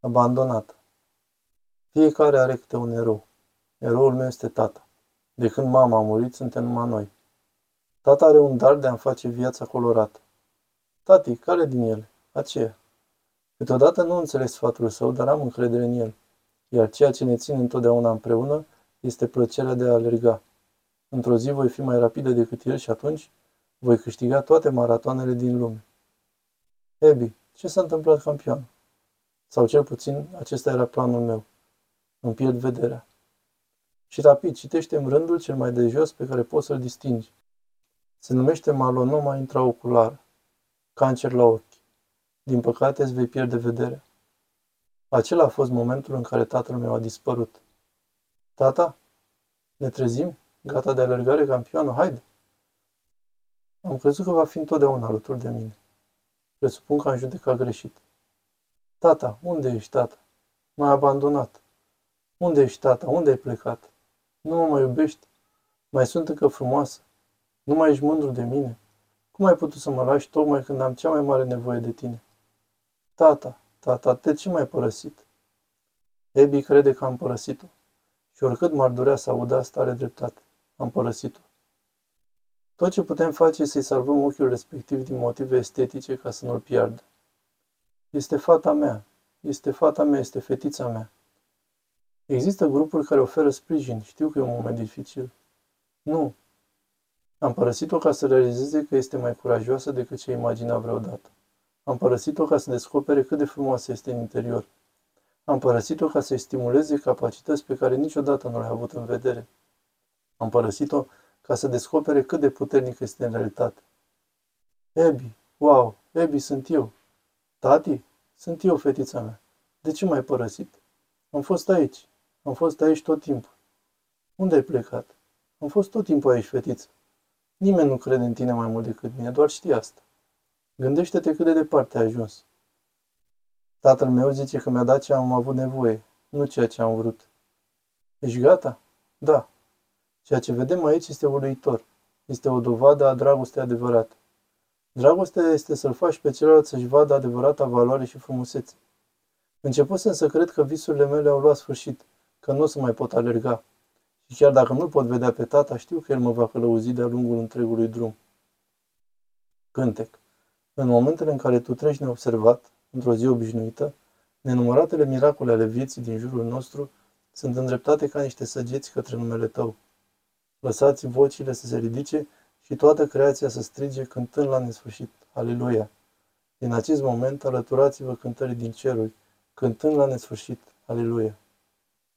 Abandonat. Fiecare are câte un erou. Eroul meu este tata. De când mama a murit, suntem numai noi. Tata are un dar de a-mi face viața colorată. Tati, care din ele? Aceea. Câteodată nu înțeleg sfatul său, dar am încredere în el. Iar ceea ce ne ține întotdeauna împreună este plăcerea de a alerga. Într-o zi voi fi mai rapidă decât el și atunci voi câștiga toate maratoanele din lume. Ebi, ce s-a întâmplat campion? Sau cel puțin, acesta era planul meu. Îmi pierd vederea. Și rapid, citește în rândul cel mai de jos pe care poți să-l distingi. Se numește malonoma intraoculară. Cancer la ochi. Din păcate, îți vei pierde vederea. Acela a fost momentul în care tatăl meu a dispărut. Tata? Ne trezim? Gata de alergare, campionul? Haide! Am crezut că va fi întotdeauna alături de mine. Presupun că am judecat greșit. Tata, unde ești, tata? M-ai abandonat. Unde ești, tata? Unde ai plecat? Nu mă mai iubești? Mai sunt încă frumoasă? Nu mai ești mândru de mine? Cum ai putut să mă lași tocmai când am cea mai mare nevoie de tine? Tata, tata, de ce m-ai părăsit? Ebi crede că am părăsit-o. Și oricât m-ar durea să aud asta, are dreptate. Am părăsit-o. Tot ce putem face este să-i salvăm ochiul respectiv din motive estetice ca să nu-l piardă. Este fata mea, este fata mea, este fetița mea. Există grupuri care oferă sprijin, știu că e un moment dificil. Nu. Am părăsit-o ca să realizeze că este mai curajoasă decât ce imagina vreodată. Am părăsit-o ca să descopere cât de frumoasă este în interior. Am părăsit-o ca să-i stimuleze capacități pe care niciodată nu le-a avut în vedere. Am părăsit-o ca să descopere cât de puternic este în realitate. Ebi, wow, Ebi sunt eu. Tati, sunt eu, fetița mea. De ce m-ai părăsit? Am fost aici. Am fost aici tot timpul. Unde ai plecat? Am fost tot timpul aici, fetiță. Nimeni nu crede în tine mai mult decât mine, doar știi asta. Gândește-te cât de departe ai ajuns. Tatăl meu zice că mi-a dat ce am avut nevoie, nu ceea ce am vrut. Ești gata? Da. Ceea ce vedem aici este uluitor. Este o dovadă a dragostei adevărate. Dragostea este să-l faci pe celălalt să-și vadă adevărata valoare și frumusețe. Începusem să cred că visurile mele au luat sfârșit, că nu o să mai pot alerga. Și chiar dacă nu pot vedea pe tata, știu că el mă va călăuzi de-a lungul întregului drum. Cântec. În momentele în care tu treci neobservat, într-o zi obișnuită, nenumăratele miracole ale vieții din jurul nostru sunt îndreptate ca niște săgeți către numele tău. Lăsați vocile să se ridice și toată creația să strige cântând la nesfârșit. Aleluia! Din acest moment alăturați-vă cântării din ceruri, cântând la nesfârșit. Aleluia!